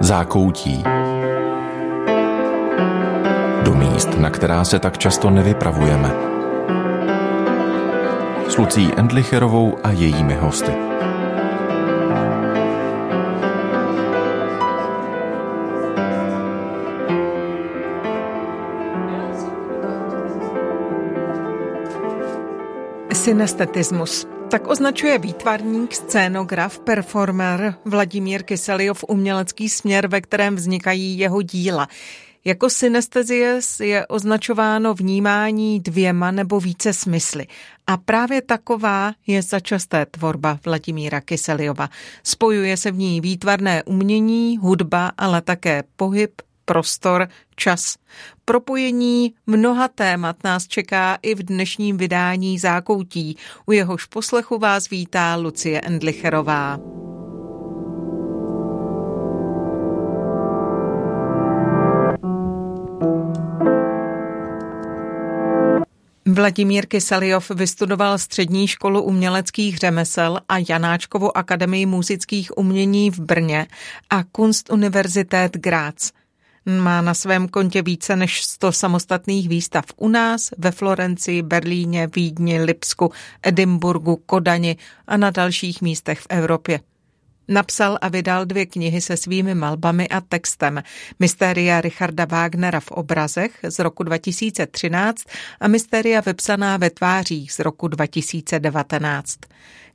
Zákoutí. Do míst, na která se tak často nevypravujeme. S Lucí Endlicherovou a jejími hosty. Synestetismus. Tak označuje výtvarník, scénograf, performer Vladimír Kyseliov umělecký směr, ve kterém vznikají jeho díla. Jako synestezie je označováno vnímání dvěma nebo více smysly. A právě taková je začasté tvorba Vladimíra Kyseliova. Spojuje se v ní výtvarné umění, hudba, ale také pohyb, prostor, čas. Propojení mnoha témat nás čeká i v dnešním vydání Zákoutí. U jehož poslechu vás vítá Lucie Endlicherová. Vladimír Kyseliov vystudoval střední školu uměleckých řemesel a Janáčkovu akademii muzických umění v Brně a Kunstuniverzität Graz – má na svém kontě více než 100 samostatných výstav u nás, ve Florencii, Berlíně, Vídni, Lipsku, Edimburgu, Kodani a na dalších místech v Evropě. Napsal a vydal dvě knihy se svými malbami a textem. Mystéria Richarda Wagnera v obrazech z roku 2013 a Mystéria vypsaná ve tvářích z roku 2019.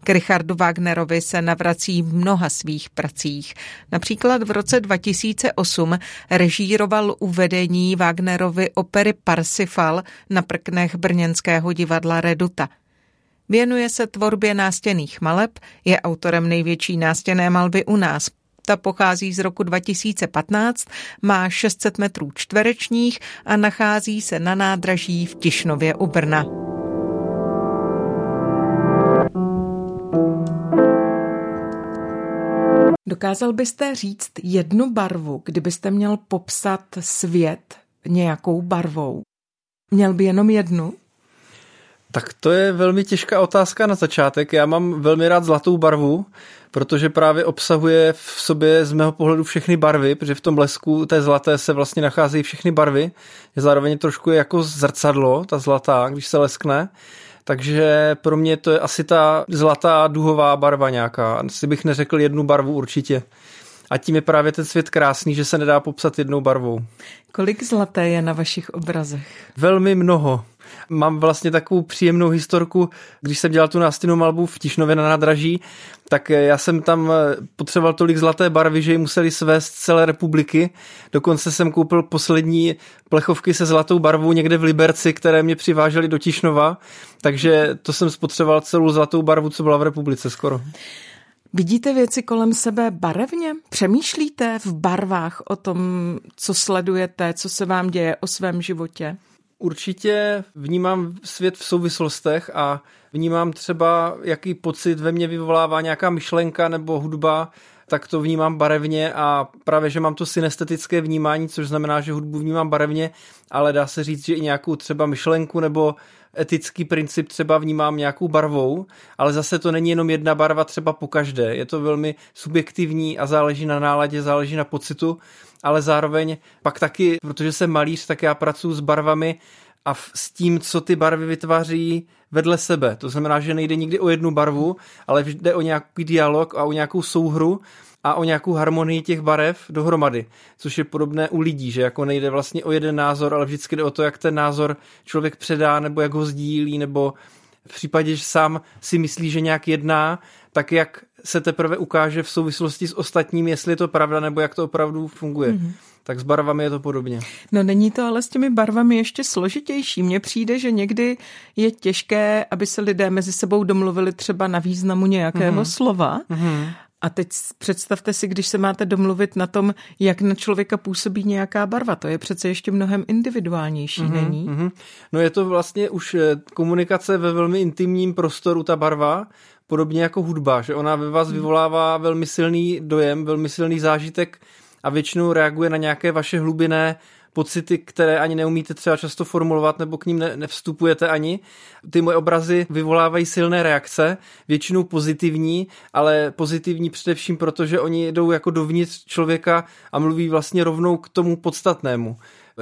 K Richardu Wagnerovi se navrací v mnoha svých pracích. Například v roce 2008 režíroval uvedení Wagnerovy opery Parsifal na prknech brněnského divadla Reduta. Věnuje se tvorbě nástěných maleb, je autorem největší nástěné malby u nás. Ta pochází z roku 2015, má 600 metrů čtverečních a nachází se na nádraží v Tišnově u Brna. Dokázal byste říct jednu barvu, kdybyste měl popsat svět nějakou barvou? Měl by jenom jednu? Tak to je velmi těžká otázka na začátek. Já mám velmi rád zlatou barvu, protože právě obsahuje v sobě z mého pohledu všechny barvy, protože v tom blesku té zlaté se vlastně nacházejí všechny barvy. Je zároveň trošku jako zrcadlo, ta zlatá, když se leskne. Takže pro mě to je asi ta zlatá duhová barva nějaká. Asi bych neřekl jednu barvu určitě. A tím je právě ten svět krásný, že se nedá popsat jednou barvou. Kolik zlaté je na vašich obrazech? Velmi mnoho. Mám vlastně takovou příjemnou historku, když jsem dělal tu nástěnou malbu v Tišnově na nádraží, tak já jsem tam eh, potřeboval tolik zlaté barvy, že ji museli svést z celé republiky. Dokonce jsem koupil poslední plechovky se zlatou barvou někde v Liberci, které mě přivážely do Tišnova, takže to jsem spotřeboval celou zlatou barvu, co byla v republice skoro. Vidíte věci kolem sebe barevně? Přemýšlíte v barvách o tom, co sledujete, co se vám děje o svém životě? Určitě vnímám svět v souvislostech a vnímám třeba, jaký pocit ve mně vyvolává nějaká myšlenka nebo hudba, tak to vnímám barevně a právě, že mám to synestetické vnímání, což znamená, že hudbu vnímám barevně, ale dá se říct, že i nějakou třeba myšlenku nebo etický princip třeba vnímám nějakou barvou, ale zase to není jenom jedna barva třeba po každé. Je to velmi subjektivní a záleží na náladě, záleží na pocitu, ale zároveň pak taky, protože jsem malíř, tak já pracuji s barvami a s tím, co ty barvy vytváří vedle sebe. To znamená, že nejde nikdy o jednu barvu, ale jde o nějaký dialog a o nějakou souhru a o nějakou harmonii těch barev dohromady, což je podobné u lidí, že jako nejde vlastně o jeden názor, ale vždycky jde o to, jak ten názor člověk předá, nebo jak ho sdílí, nebo v případě, že sám si myslí, že nějak jedná, tak jak se teprve ukáže v souvislosti s ostatními, jestli je to pravda, nebo jak to opravdu funguje. Mm-hmm. Tak s barvami je to podobně. No není to ale s těmi barvami ještě složitější. Mně přijde, že někdy je těžké, aby se lidé mezi sebou domluvili třeba na významu nějakého mm-hmm. slova. Mm-hmm. A teď představte si, když se máte domluvit na tom, jak na člověka působí nějaká barva. To je přece ještě mnohem individuálnější, mm-hmm, není? Mm-hmm. No je to vlastně už eh, komunikace ve velmi intimním prostoru, ta barva, podobně jako hudba, že ona ve vás mhm. vyvolává velmi silný dojem, velmi silný zážitek a většinou reaguje na nějaké vaše hlubinné pocity, které ani neumíte třeba často formulovat nebo k ním ne, nevstupujete ani. Ty moje obrazy vyvolávají silné reakce, většinou pozitivní, ale pozitivní především proto, že oni jdou jako dovnitř člověka a mluví vlastně rovnou k tomu podstatnému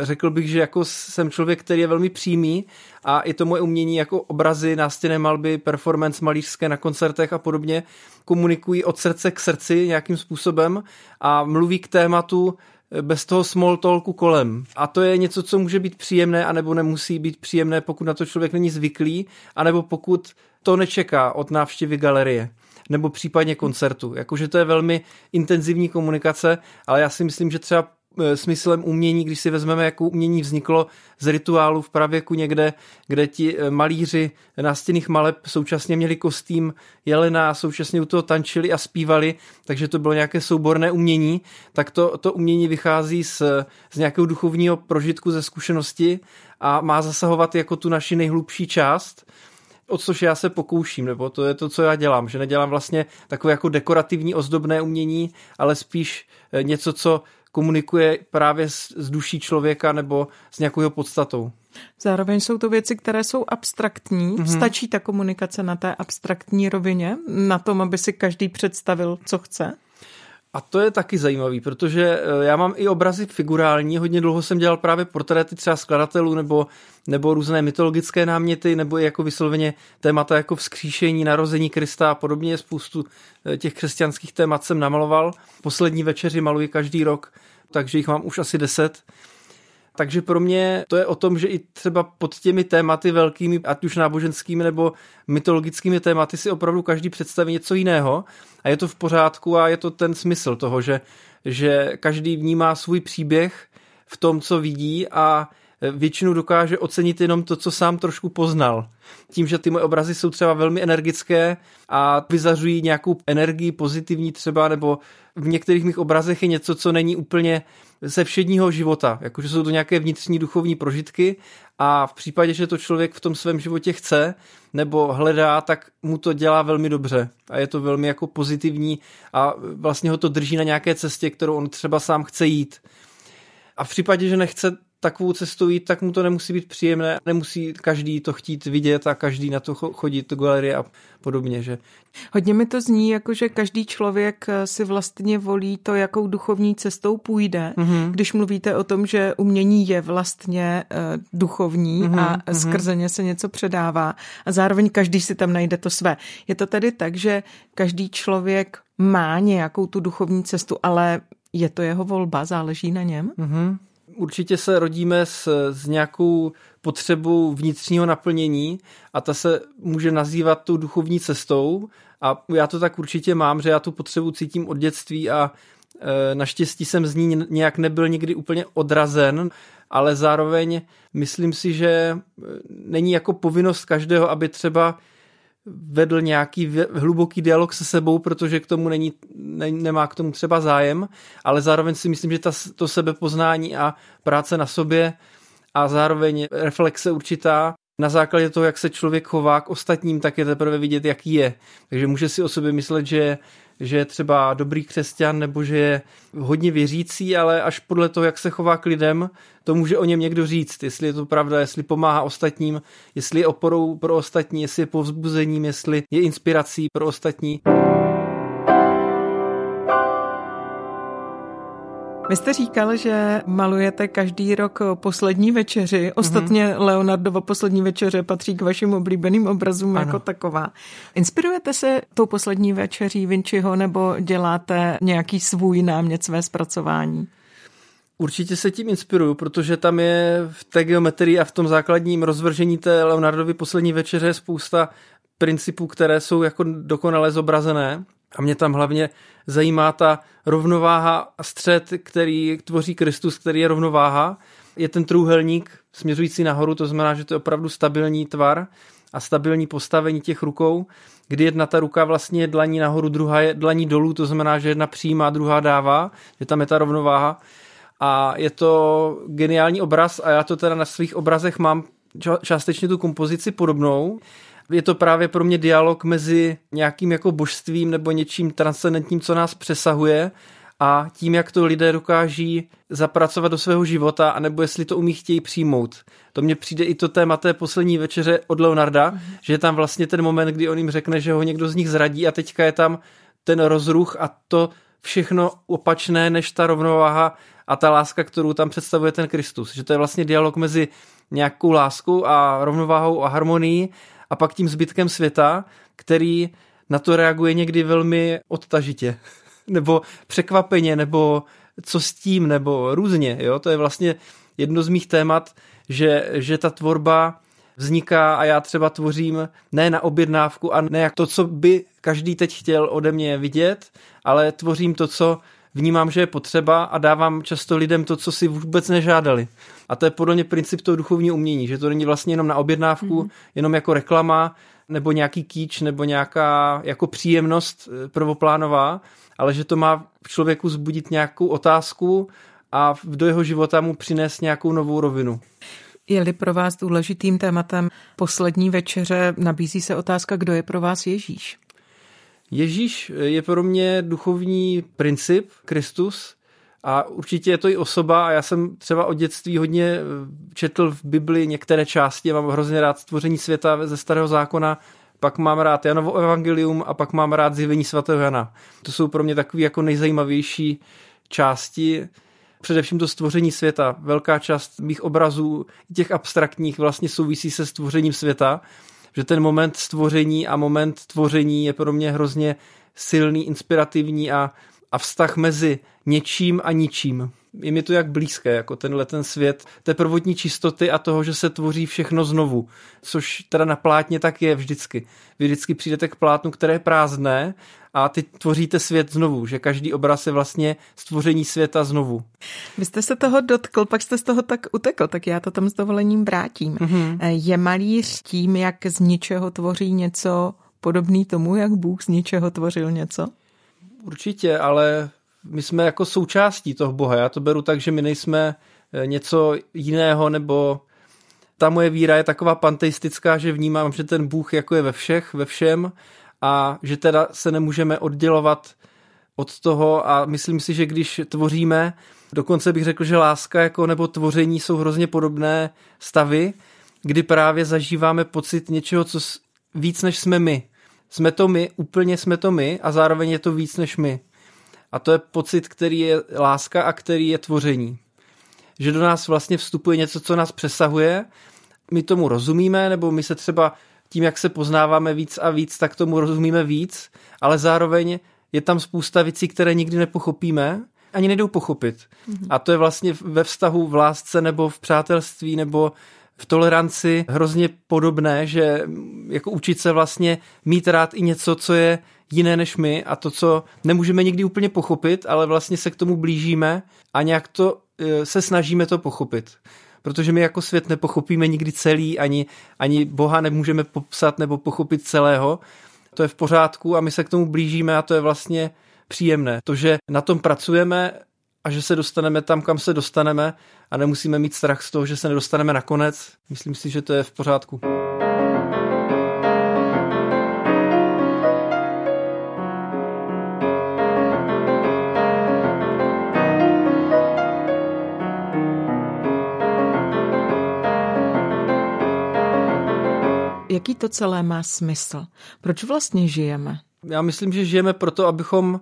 řekl bych, že jako jsem člověk, který je velmi přímý a i to moje umění jako obrazy, nástěné malby, performance malířské na koncertech a podobně komunikují od srdce k srdci nějakým způsobem a mluví k tématu bez toho small talku kolem. A to je něco, co může být příjemné, anebo nemusí být příjemné, pokud na to člověk není zvyklý, anebo pokud to nečeká od návštěvy galerie nebo případně koncertu. Jakože to je velmi intenzivní komunikace, ale já si myslím, že třeba smyslem umění, když si vezmeme, jak umění vzniklo z rituálu v pravěku někde, kde ti eh, malíři nástěnných maleb současně měli kostým jelena a současně u toho tančili a zpívali, takže to bylo nějaké souborné umění, tak to, to umění vychází z, z nějakého duchovního prožitku ze zkušenosti a má zasahovat jako tu naši nejhlubší část, o což já se pokouším, nebo to je to, co já dělám, že nedělám vlastně takové jako dekorativní ozdobné umění, ale spíš eh, něco, co komunikuje právě s, s duší člověka nebo s nějakou jeho podstatou. Zároveň jsou to věci, které jsou abstraktní. Mm-hmm. Stačí ta komunikace na té abstraktní rovině, na tom, aby si každý představil, co chce? A to je taky zajímavý, protože eh, já mám i obrazy figurální, hodně dlouho jsem dělal právě portréty třeba skladatelů nebo, nebo různé mytologické náměty, nebo i jako vysloveně témata jako vzkříšení, narození Krista a podobně. Spoustu eh, těch křesťanských témat jsem namaloval. Poslední večeři maluji každý rok, takže jich mám už asi deset. Takže pro mě to je o tom, že i třeba pod těmi tématy velkými, ať už náboženskými nebo mytologickými tématy, si opravdu každý představí něco jiného a je to v pořádku a je to ten smysl toho, že, že každý vnímá svůj příběh v tom, co vidí a většinou dokáže ocenit jenom to, co sám trošku poznal. Tím, že ty moje obrazy jsou třeba velmi energické a vyzařují nějakou energii pozitivní třeba, nebo v některých mých obrazech je něco, co není úplně ze všedního života, jakože jsou to nějaké vnitřní duchovní prožitky a v případě, že to člověk v tom svém životě chce nebo hledá, tak mu to dělá velmi dobře a je to velmi jako pozitivní a vlastně ho to drží na nějaké cestě, kterou on třeba sám chce jít. A v případě, že nechce takovou cestou jít, tak mu to nemusí být příjemné, nemusí každý to chtít vidět a každý na to chodit do galerie a podobně. Že? Hodně mi to zní, jako že každý člověk eh, si vlastně volí to, jakou duchovní cestou půjde. Mm-hmm. Když mluvíte o tom, že umění je vlastně uh, duchovní mm-hmm. a mhm. skrze ně se něco předává a zároveň každý si tam najde to své. Je to tedy tak, že každý člověk má nějakou tu duchovní cestu, ale je to jeho volba, záleží na něm? Mm-hmm určitě se rodíme s, s nějakou potřebou vnitřního naplnění a ta se může nazývat tou duchovní cestou a já to tak určitě mám, že já tu potřebu cítím od dětství a e, naštěstí jsem z ní nějak nebyl nikdy úplně odrazen, ale zároveň myslím si, že e, není jako povinnost každého, aby třeba vedl nějaký hluboký dialog se sebou, protože k tomu není, ne, nemá k tomu třeba zájem, ale zároveň si myslím, že ta, to sebepoznání a práce na sobě a zároveň reflexe určitá na základě toho, jak se člověk chová k ostatním, tak je teprve vidět, jaký je. Takže může si o sobě myslet, že že je třeba dobrý křesťan nebo že je hodně věřící, ale až podle toho, jak se chová k lidem, to může o něm někdo říct, jestli je to pravda, jestli pomáhá ostatním, jestli je oporou pro ostatní, jestli je povzbuzením, jestli je inspirací pro ostatní. Vy jste říkal, že malujete každý rok poslední večeři. Ostatně mm-hmm. Leonardovo poslední večeře patří k vašim oblíbeným obrazům ano. jako taková. Inspirujete se tou poslední večeří Vinciho nebo děláte nějaký svůj námět své zpracování? Určitě se tím inspiruju, protože tam je v té geometrii a v tom základním rozvržení té Leonardovy poslední večeře spousta principů, které jsou jako dokonale zobrazené. A mě tam hlavně zajímá ta rovnováha a střed, který tvoří Kristus, který je rovnováha. Je ten trůhelník směřující nahoru, to znamená, že to je opravdu stabilní tvar a stabilní postavení těch rukou, kdy jedna ta ruka vlastně je dlaní nahoru, druhá je dlaní dolů, to znamená, že jedna přijímá, druhá dává, že tam je ta rovnováha. A je to geniální obraz a já to teda na svých obrazech mám částečně tu kompozici podobnou je to právě pro mě dialog mezi nějakým jako božstvím nebo něčím transcendentním, co nás přesahuje a tím, jak to lidé dokáží zapracovat do svého života, anebo jestli to umí chtějí přijmout. To mně přijde i to téma té poslední večeře od Leonarda, mm. že je tam vlastně ten moment, kdy on jim řekne, že ho někdo z nich zradí a teďka je tam ten rozruch a to všechno opačné než ta rovnováha a ta láska, kterou tam představuje ten Kristus. Že to je vlastně dialog mezi nějakou láskou a rovnováhou a harmonií a pak tím zbytkem světa, který na to reaguje někdy velmi odtažitě, nebo překvapeně, nebo co s tím, nebo různě. Jo? To je vlastně jedno z mých témat, že, že ta tvorba vzniká a já třeba tvořím ne na objednávku a ne jak to, co by každý teď chtěl ode mě vidět, ale tvořím to, co vnímám, že je potřeba a dávám často lidem to, co si vůbec nežádali. A to je podle mě princip toho duchovního umění, že to není vlastně jenom na objednávku, mm. jenom jako reklama, nebo nějaký kýč, nebo nějaká jako příjemnost eh, prvoplánová, ale že to má v člověku zbudit nějakou otázku a do jeho života mu přinést nějakou novou rovinu. Je-li pro vás důležitým tématem poslední večeře, nabízí se otázka, kdo je pro vás Ježíš? Ježíš je pro mě duchovní princip, Kristus, a určitě je to i osoba a já jsem třeba od dětství hodně eh, četl v Bibli některé části, mám hrozně rád stvoření světa ze starého zákona, pak mám rád Janovo evangelium a pak mám rád zjevení svatého Jana. To jsou pro mě takové jako nejzajímavější části, především to stvoření světa. Velká část mých obrazů, těch abstraktních, vlastně souvisí se stvořením světa že ten moment stvoření a moment tvoření je pro mě hrozně silný, inspirativní a, a vztah mezi něčím a ničím. Je mi to jak blízké, jako tenhle ten svět té prvotní čistoty a toho, že se tvoří všechno znovu, což teda na plátně tak je vždycky. Vy vždycky přijdete k plátnu, které je prázdné a ty tvoříte svět znovu, že každý obraz je vlastně stvoření světa znovu. Vy jste se toho dotkl, pak jste z toho tak utekl, tak já to tam s dovolením vrátím. Mm-hmm. Je malíř tím, jak z ničeho tvoří něco podobný tomu, jak Bůh z ničeho tvořil něco? Určitě, ale my jsme jako součástí toho Boha. Já to beru tak, že my nejsme eh, něco jiného, nebo ta moje víra je taková panteistická, že vnímám, že ten Bůh jako je ve všech, ve všem a že teda se nemůžeme oddělovat od toho a myslím si, že když tvoříme, dokonce bych řekl, že láska jako nebo tvoření jsou hrozně podobné stavy, kdy právě zažíváme pocit něčeho, co víc než jsme my. Jsme to my, úplně jsme to my a zároveň je to víc než my. A to je pocit, který je láska a který je tvoření. Že do nás vlastně vstupuje něco, co nás přesahuje, my tomu rozumíme, nebo my se třeba tím, jak se poznáváme víc a víc, tak tomu rozumíme víc, ale zároveň je tam spousta věcí, které nikdy nepochopíme, ani nejdou pochopit. Mm-hmm. A to je vlastně ve vztahu v lásce nebo v přátelství nebo v toleranci hrozně podobné, že jako učit se vlastně mít rád i něco, co je jiné než my a to, co nemůžeme nikdy úplně pochopit, ale vlastně se k tomu blížíme a nějak to e, se snažíme to pochopit protože my jako svět nepochopíme nikdy celý, ani, ani Boha nemůžeme popsat nebo pochopit celého. To je v pořádku a my se k tomu blížíme a to je vlastně příjemné. To, že na tom pracujeme a že se dostaneme tam, kam se dostaneme a nemusíme mít strach z toho, že se nedostaneme nakonec, myslím si, že to je v pořádku. To celé má smysl? Proč vlastně žijeme? Já myslím, že žijeme proto, abychom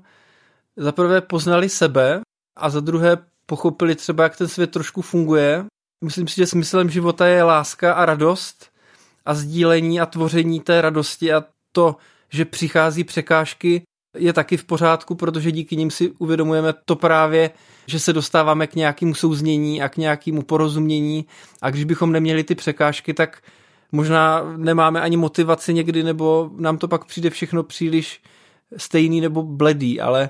za prvé poznali sebe a za druhé pochopili třeba, jak ten svět trošku funguje. Myslím si, že smyslem života je láska a radost a sdílení a tvoření té radosti a to, že přichází překážky, je taky v pořádku, protože díky nim si uvědomujeme to právě, že se dostáváme k nějakému souznění a k nějakému porozumění a když bychom neměli ty překážky, tak možná nemáme ani motivaci někdy, nebo nám to pak přijde všechno příliš stejný nebo bledý, ale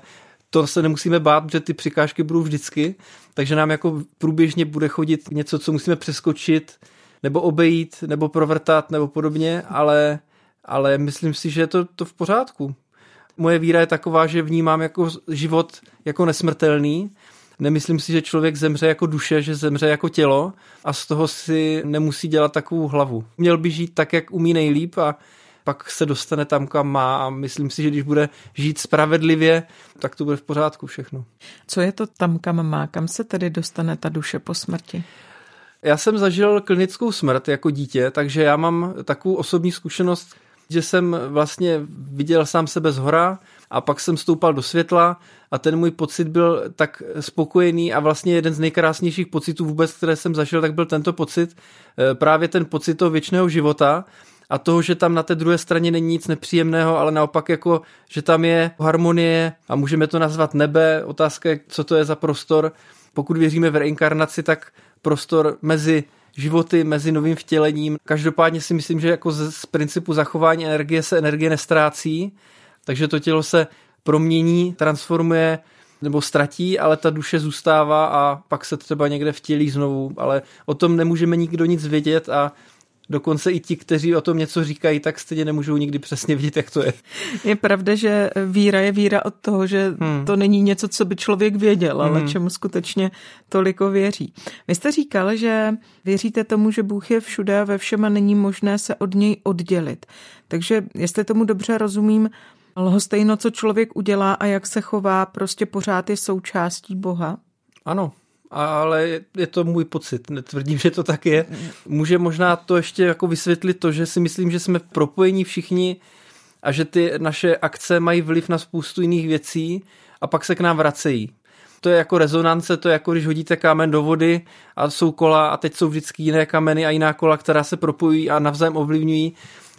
to se nemusíme bát, že ty překážky budou vždycky, takže nám jako průběžně bude chodit něco, co musíme přeskočit, nebo obejít, nebo provrtat, nebo podobně, ale, ale myslím si, že je to, to v pořádku. Moje víra je taková, že vnímám jako život jako nesmrtelný Nemyslím si, že člověk zemře jako duše, že zemře jako tělo a z toho si nemusí dělat takovou hlavu. Měl by žít tak, jak umí nejlíp a, pak se dostane tam, kam má a myslím si, že když bude žít spravedlivě, tak to bude v pořádku všechno. Co je to tam, kam má? Kam se tedy dostane ta duše po smrti? Já jsem zažil klinickou smrt jako dítě, takže já mám takovou osobní zkušenost, že jsem vlastně viděl sám sebe z hora a pak jsem stoupal do světla a ten můj pocit byl tak spokojený a vlastně jeden z nejkrásnějších pocitů vůbec, které jsem zažil, tak byl tento pocit, eh, právě ten pocit toho věčného života a toho, že tam na té druhé straně není nic nepříjemného, ale naopak jako, že tam je harmonie a můžeme to nazvat nebe. Otázka co to je za prostor. Pokud věříme v reinkarnaci, tak prostor mezi životy, mezi novým vtělením. Každopádně si myslím, že jako z, z principu zachování energie se energie nestrácí, takže to tělo se promění, transformuje nebo ztratí, ale ta duše zůstává a pak se třeba někde vtělí znovu, ale o tom nemůžeme nikdo nic vědět a Dokonce i ti, kteří o tom něco říkají, tak stejně nemůžou nikdy přesně vidět, jak to je. Je pravda, že víra je víra od toho, že hmm. to není něco, co by člověk věděl, ale hmm. čemu skutečně toliko věří. Vy jste říkal, že věříte tomu, že Bůh je všude a ve všem a není možné se od něj oddělit. Takže, jestli tomu dobře rozumím, lhostejno, co člověk udělá a jak se chová, prostě pořád je součástí Boha? Ano, ale je to můj pocit, netvrdím, že to tak je. Může možná to ještě jako vysvětlit to, že si myslím, že jsme propojení všichni a že ty naše akce mají vliv na spoustu jiných věcí a pak se k nám vracejí. To je jako rezonance, to je jako když hodíte kámen do vody a jsou kola a teď jsou vždycky jiné kameny a jiná kola, která se propojují a navzájem ovlivňují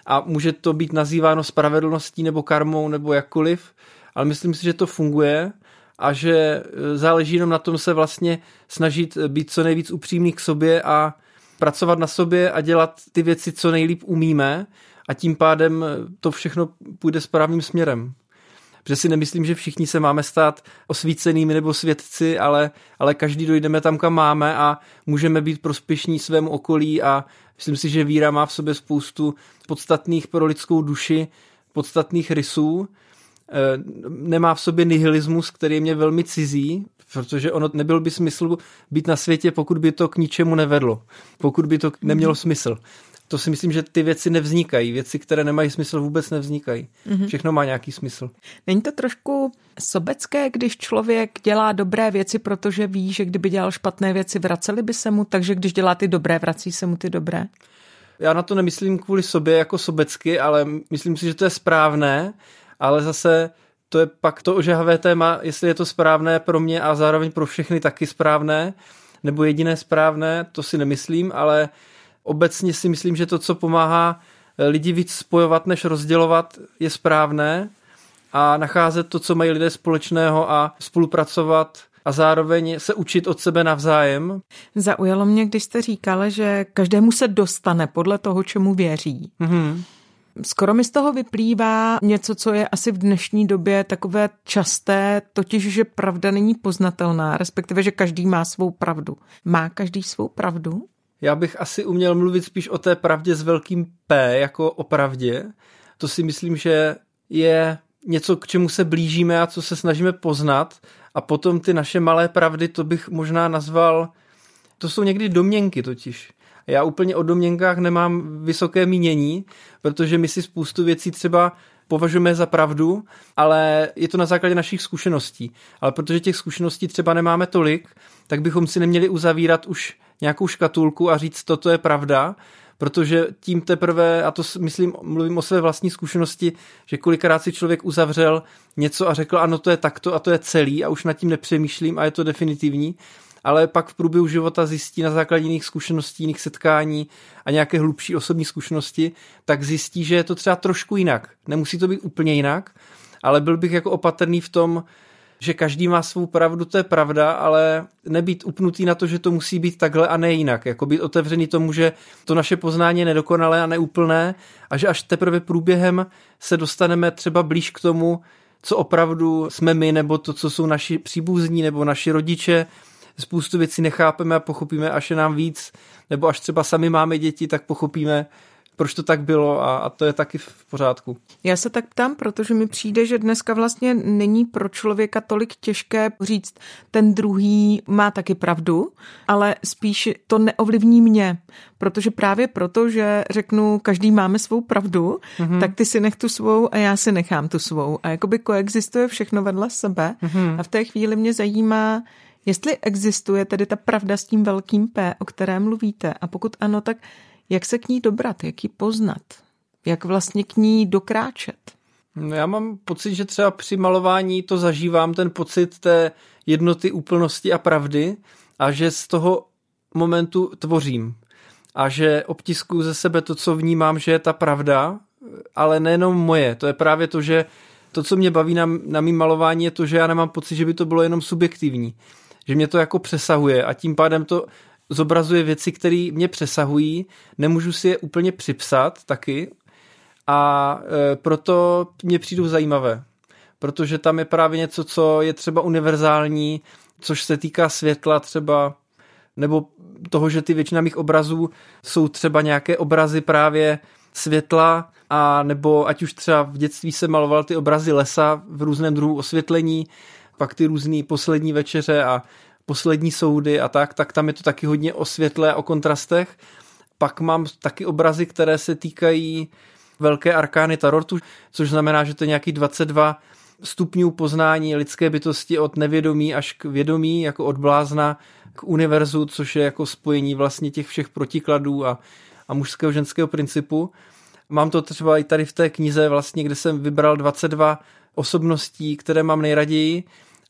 a může to být nazýváno spravedlností nebo karmou nebo jakkoliv, ale myslím si, že to funguje a že e, záleží jenom na tom se vlastně snažit být co nejvíc upřímný k sobě a pracovat na sobě a dělat ty věci, co nejlíp umíme a tím pádem to všechno půjde správným směrem. Protože si nemyslím, že všichni se máme stát osvícenými nebo svědci, ale, ale každý dojdeme tam, kam máme a můžeme být prospěšní svému okolí a myslím si, že víra má v sobě spoustu podstatných pro lidskou duši, podstatných rysů Eh, nemá v sobě nihilismus, který je mě velmi cizí, protože ono nebyl by smysl být na světě, pokud by to k ničemu nevedlo, pokud by to nemělo smysl. To si myslím, že ty věci nevznikají. Věci, které nemají smysl, vůbec nevznikají. Mm-hmm. Všechno má nějaký smysl. Není to trošku sobecké, když člověk dělá dobré věci, protože ví, že kdyby dělal špatné věci, vraceli by se mu, takže když dělá ty dobré, vrací se mu ty dobré? Já na to nemyslím kvůli sobě jako sobecky, ale myslím si, že to je správné ale zase to je pak to ožehavé téma, jestli je to správné pro mě a zároveň pro všechny taky správné, nebo jediné správné, to si nemyslím, ale obecně si myslím, že to, co pomáhá eh, lidi víc spojovat, než rozdělovat, je správné a nacházet to, co mají lidé společného a spolupracovat a zároveň se učit od sebe navzájem. Zaujalo mě, když jste říkala, že každému se dostane podle toho, čemu věří. Mm-hmm. Skoro mi z toho vyplývá něco, co je asi v dnešní době takové časté, totiž, že pravda není poznatelná, respektive, že každý má svou pravdu. Má každý svou pravdu? Já bych asi uměl mluvit spíš o té pravdě s velkým P, jako o pravdě. To si myslím, že je něco, k čemu se blížíme a co se snažíme poznat. A potom ty naše malé pravdy, to bych možná nazval, to jsou někdy domněnky totiž. Já úplně o domněnkách nemám vysoké mínění, protože my si spoustu věcí třeba považujeme za pravdu, ale je to na základě našich zkušeností. Ale protože těch zkušeností třeba nemáme tolik, tak bychom si neměli uzavírat už nějakou škatulku a říct, toto je pravda, protože tím teprve, a to myslím, mluvím o své vlastní zkušenosti, že kolikrát si člověk uzavřel něco a řekl, ano, to je takto a to je celý a už nad tím nepřemýšlím a je to definitivní, ale pak v průběhu života zjistí na základě jiných zkušeností, jiných setkání a nějaké hlubší osobní zkušenosti, tak zjistí, že je to třeba trošku jinak. Nemusí to být úplně jinak, ale byl bych jako opatrný v tom, že každý má svou pravdu, to je pravda, ale nebýt upnutý na to, že to musí být takhle a ne jinak. Jako být otevřený tomu, že to naše poznání je nedokonalé a neúplné a že až teprve průběhem se dostaneme třeba blíž k tomu, co opravdu jsme my, nebo to, co jsou naši příbuzní, nebo naši rodiče, spoustu věcí nechápeme a pochopíme, až je nám víc, nebo až třeba sami máme děti, tak pochopíme, proč to tak bylo a, a to je taky v pořádku. Já se tak ptám, protože mi přijde, že dneska vlastně není pro člověka tolik těžké říct, ten druhý má taky pravdu, ale spíš to neovlivní mě, protože právě proto, že řeknu, každý máme svou pravdu, mm-hmm. tak ty si nech tu svou a já si nechám tu svou. A jakoby koexistuje všechno vedle sebe mm-hmm. a v té chvíli mě zajímá, jestli existuje tedy ta pravda s tím velkým P, o které mluvíte a pokud ano, tak jak se k ní dobrat, jak ji poznat, jak vlastně k ní dokráčet? No já mám pocit, že třeba při malování to zažívám, ten pocit té jednoty, úplnosti a pravdy a že z toho momentu tvořím a že obtiskuju ze sebe to, co vnímám, že je ta pravda, ale nejenom moje. To je právě to, že to, co mě baví na, na mým malování, je to, že já nemám pocit, že by to bylo jenom subjektivní. Že mě to jako přesahuje a tím pádem to zobrazuje věci, které mě přesahují, nemůžu si je úplně připsat taky a e, proto mě přijdou zajímavé. Protože tam je právě něco, co je třeba univerzální, což se týká světla třeba, nebo toho, že ty většina mých obrazů jsou třeba nějaké obrazy právě světla, a nebo ať už třeba v dětství se maloval ty obrazy lesa v různém druhu osvětlení, pak ty různé poslední večeře a poslední soudy a tak, tak tam je to taky hodně o světle o kontrastech. Pak mám taky obrazy, které se týkají velké arkány Tarotu, což znamená, že to je nějaký 22 stupňů poznání lidské bytosti od nevědomí až k vědomí, jako od blázna k univerzu, což je jako spojení vlastně těch všech protikladů a, a mužského ženského principu. Mám to třeba i tady v té knize, vlastně, kde jsem vybral 22 osobností, které mám nejraději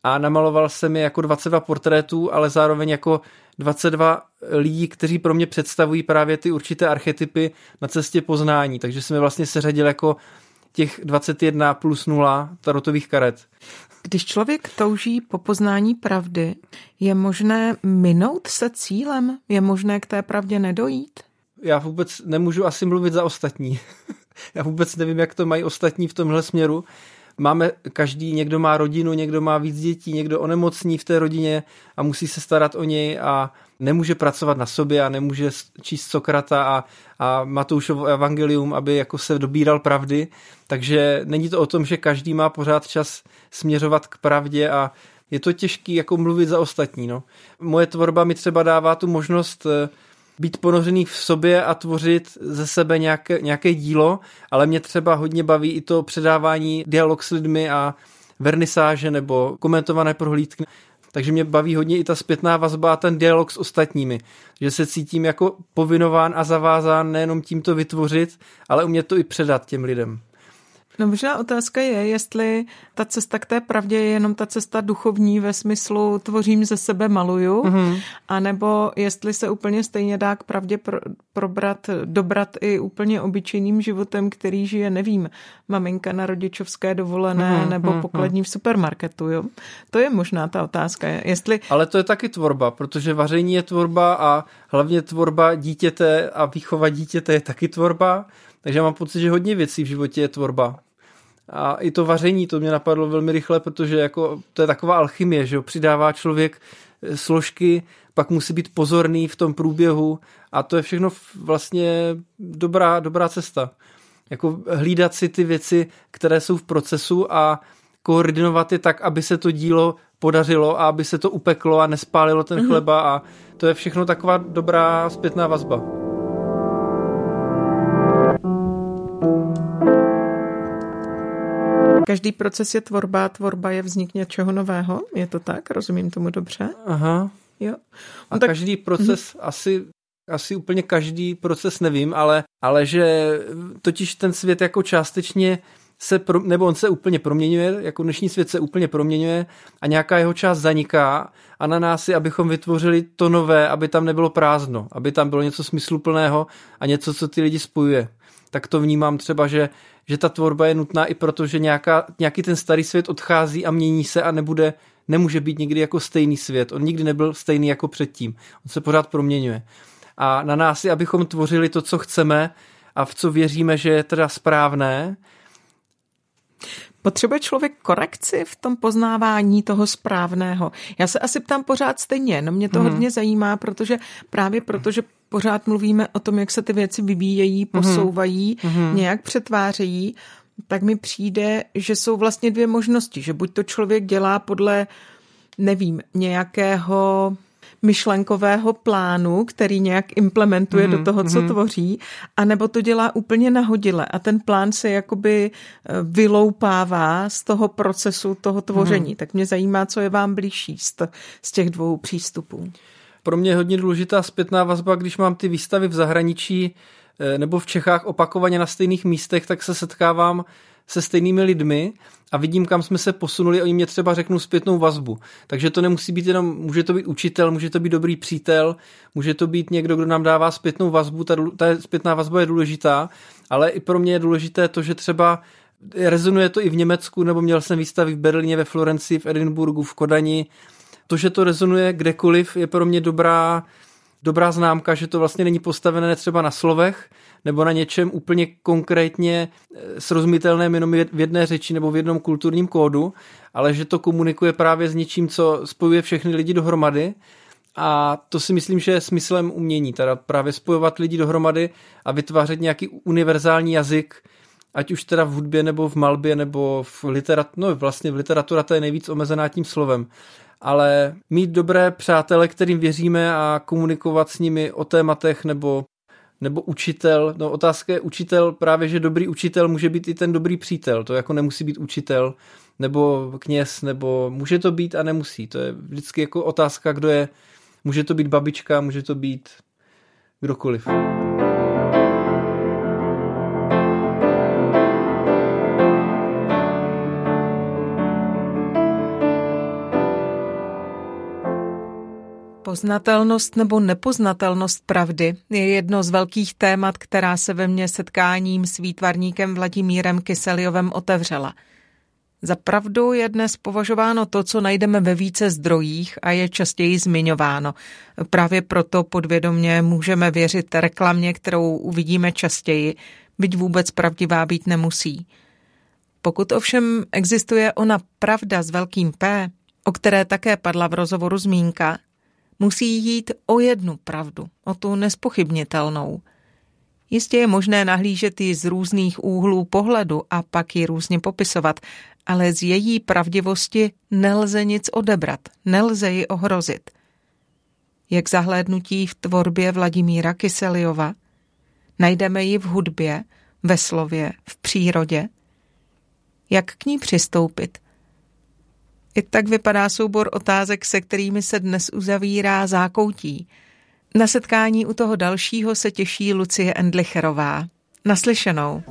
a namaloval jsem je jako 22 portrétů, ale zároveň jako 22 lidí, kteří pro mě představují právě ty určité archetypy na cestě poznání. Takže jsem je vlastně seřadil jako těch 21 plus 0 tarotových karet. Když člověk touží po poznání pravdy, je možné minout se cílem? Je možné k té pravdě nedojít? Já vůbec nemůžu asi mluvit za ostatní. Já vůbec nevím, jak to mají ostatní v tomhle směru máme každý, někdo má rodinu, někdo má víc dětí, někdo onemocní v té rodině a musí se starat o něj a nemůže pracovat na sobě a nemůže číst Sokrata a, a Matoušovo evangelium, aby jako se dobíral pravdy. Takže není to o tom, že každý má pořád čas směřovat k pravdě a je to těžký jako mluvit za ostatní. No. Moje tvorba mi třeba dává tu možnost eh, být ponořený v sobě a tvořit ze sebe nějaké, nějaké dílo, ale mě třeba hodně baví i to předávání dialog s lidmi a vernisáže nebo komentované prohlídky. Takže mě baví hodně i ta zpětná vazba a ten dialog s ostatními. Že se cítím jako povinován a zavázán nejenom tímto vytvořit, ale umět to i předat těm lidem. No možná otázka je, jestli ta cesta k té pravdě je jenom ta cesta duchovní ve smyslu tvořím ze sebe, maluju, mm-hmm. anebo jestli se úplně stejně dá k pravdě pro, probrat, dobrat i úplně obyčejným životem, který žije, nevím, maminka na rodičovské dovolené mm-hmm, nebo mm-hmm. pokladní v supermarketu, jo. To je možná ta otázka, jestli... Ale to je taky tvorba, protože vaření je tvorba a hlavně tvorba dítěte a výchova dítěte je taky tvorba, takže mám pocit, že hodně věcí v životě je tvorba. A i to vaření, to mě napadlo velmi rychle, protože jako to je taková alchymie, že jo? přidává člověk eh, složky, pak musí být pozorný v tom průběhu a to je všechno vlastně dobrá, dobrá cesta. Jako hlídat si ty věci, které jsou v procesu a koordinovat je tak, aby se to dílo podařilo a aby se to upeklo a nespálilo ten mm-hmm. chleba a to je všechno taková dobrá zpětná vazba. Každý proces je tvorba, tvorba je vznik něčeho nového, je to tak? Rozumím tomu dobře? Aha. Jo. No, a tak... každý proces mm-hmm. asi asi úplně každý proces nevím, ale, ale že totiž ten svět jako částečně se, pro, nebo on se úplně proměňuje, jako dnešní svět se úplně proměňuje a nějaká jeho část zaniká a na nás je, abychom vytvořili to nové, aby tam nebylo prázdno, aby tam bylo něco smysluplného a něco, co ty lidi spojuje. Tak to vnímám třeba, že že ta tvorba je nutná i proto, že nějaká, nějaký ten starý svět odchází a mění se a nebude, nemůže být nikdy jako stejný svět. On nikdy nebyl stejný jako předtím. On se pořád proměňuje. A na nás je, abychom tvořili to, co chceme a v co věříme, že je teda správné. Potřebuje člověk korekci v tom poznávání toho správného? Já se asi ptám pořád stejně, no mě to hmm. hodně zajímá, protože právě protože pořád mluvíme o tom, jak se ty věci vyvíjejí, mhm. posouvají, hmm. nějak přetvářejí, tak mi přijde, že jsou vlastně dvě možnosti, že buď to člověk dělá podle, nevím, nějakého myšlenkového plánu, který nějak implementuje mm-hmm, do mhm, toho, co mm-hmm. tvoří, anebo to dělá úplně nahodile a ten plán se jakoby eh, vyloupává z toho procesu toho tvoření. Mm-hmm. Tak mě zajímá, co je vám blížší z, z těch dvou přístupů. Pro mě je hodně důležitá zpětná vazba, když mám ty výstavy v zahraničí eh, nebo v Čechách opakovaně na stejných místech, tak se setkávám se stejnými lidmi a vidím, kam jsme se posunuli, oni mě třeba řeknou zpětnou vazbu. Takže to nemusí být jenom, může to být učitel, může to být dobrý přítel, může to být někdo, kdo nám dává zpětnou vazbu, ta, ta zpětná vazba je důležitá, ale i pro mě je důležité to, že třeba rezonuje to i v Německu, nebo měl jsem výstavy v Berlíně, ve Florencii, v Edinburgu, v Kodani. To, že to rezonuje kdekoliv, je pro mě dobrá, dobrá známka, že to vlastně není postavené třeba na slovech, nebo na něčem úplně konkrétně eh, srozumitelném jenom v jedné řeči nebo v jednom kulturním kódu, ale že to komunikuje právě s něčím, co spojuje všechny lidi dohromady. A to si myslím, že je smyslem umění, teda právě spojovat lidi dohromady a vytvářet nějaký univerzální jazyk, ať už teda v hudbě nebo v malbě nebo v literatuře, no vlastně v literatura to je nejvíc omezená tím slovem, ale mít dobré přátele, kterým věříme a komunikovat s nimi o tématech nebo nebo učitel, no otázka je učitel, právě že dobrý učitel může být i ten dobrý přítel, to jako nemusí být učitel, nebo kněz, nebo může to být a nemusí, to je vždycky jako otázka, kdo je, může to být babička, může to být kdokoliv. Poznatelnost nebo nepoznatelnost pravdy je jedno z velkých témat, která se ve mně setkáním s výtvarníkem Vladimírem Kyseliovem otevřela. Za pravdu je dnes považováno to, co najdeme ve více zdrojích a je častěji zmiňováno. Právě proto podvědomě můžeme věřit reklamě, kterou uvidíme častěji, byť vůbec pravdivá být nemusí. Pokud ovšem existuje ona pravda s velkým P, o které také padla v rozhovoru zmínka, musí jít o jednu pravdu, o tu nespochybnitelnou. Jistě je možné nahlížet ji z různých úhlů pohledu a pak ji různě popisovat, ale z její pravdivosti nelze nic odebrat, nelze ji ohrozit. Jak zahlédnutí v tvorbě Vladimíra Kyseliova, najdeme ji v hudbě, ve slově, v přírodě. Jak k ní přistoupit? I tak vypadá soubor otázek, se kterými se dnes uzavírá zákoutí. Na setkání u toho dalšího se těší Lucie Endlicherová. Naslyšenou.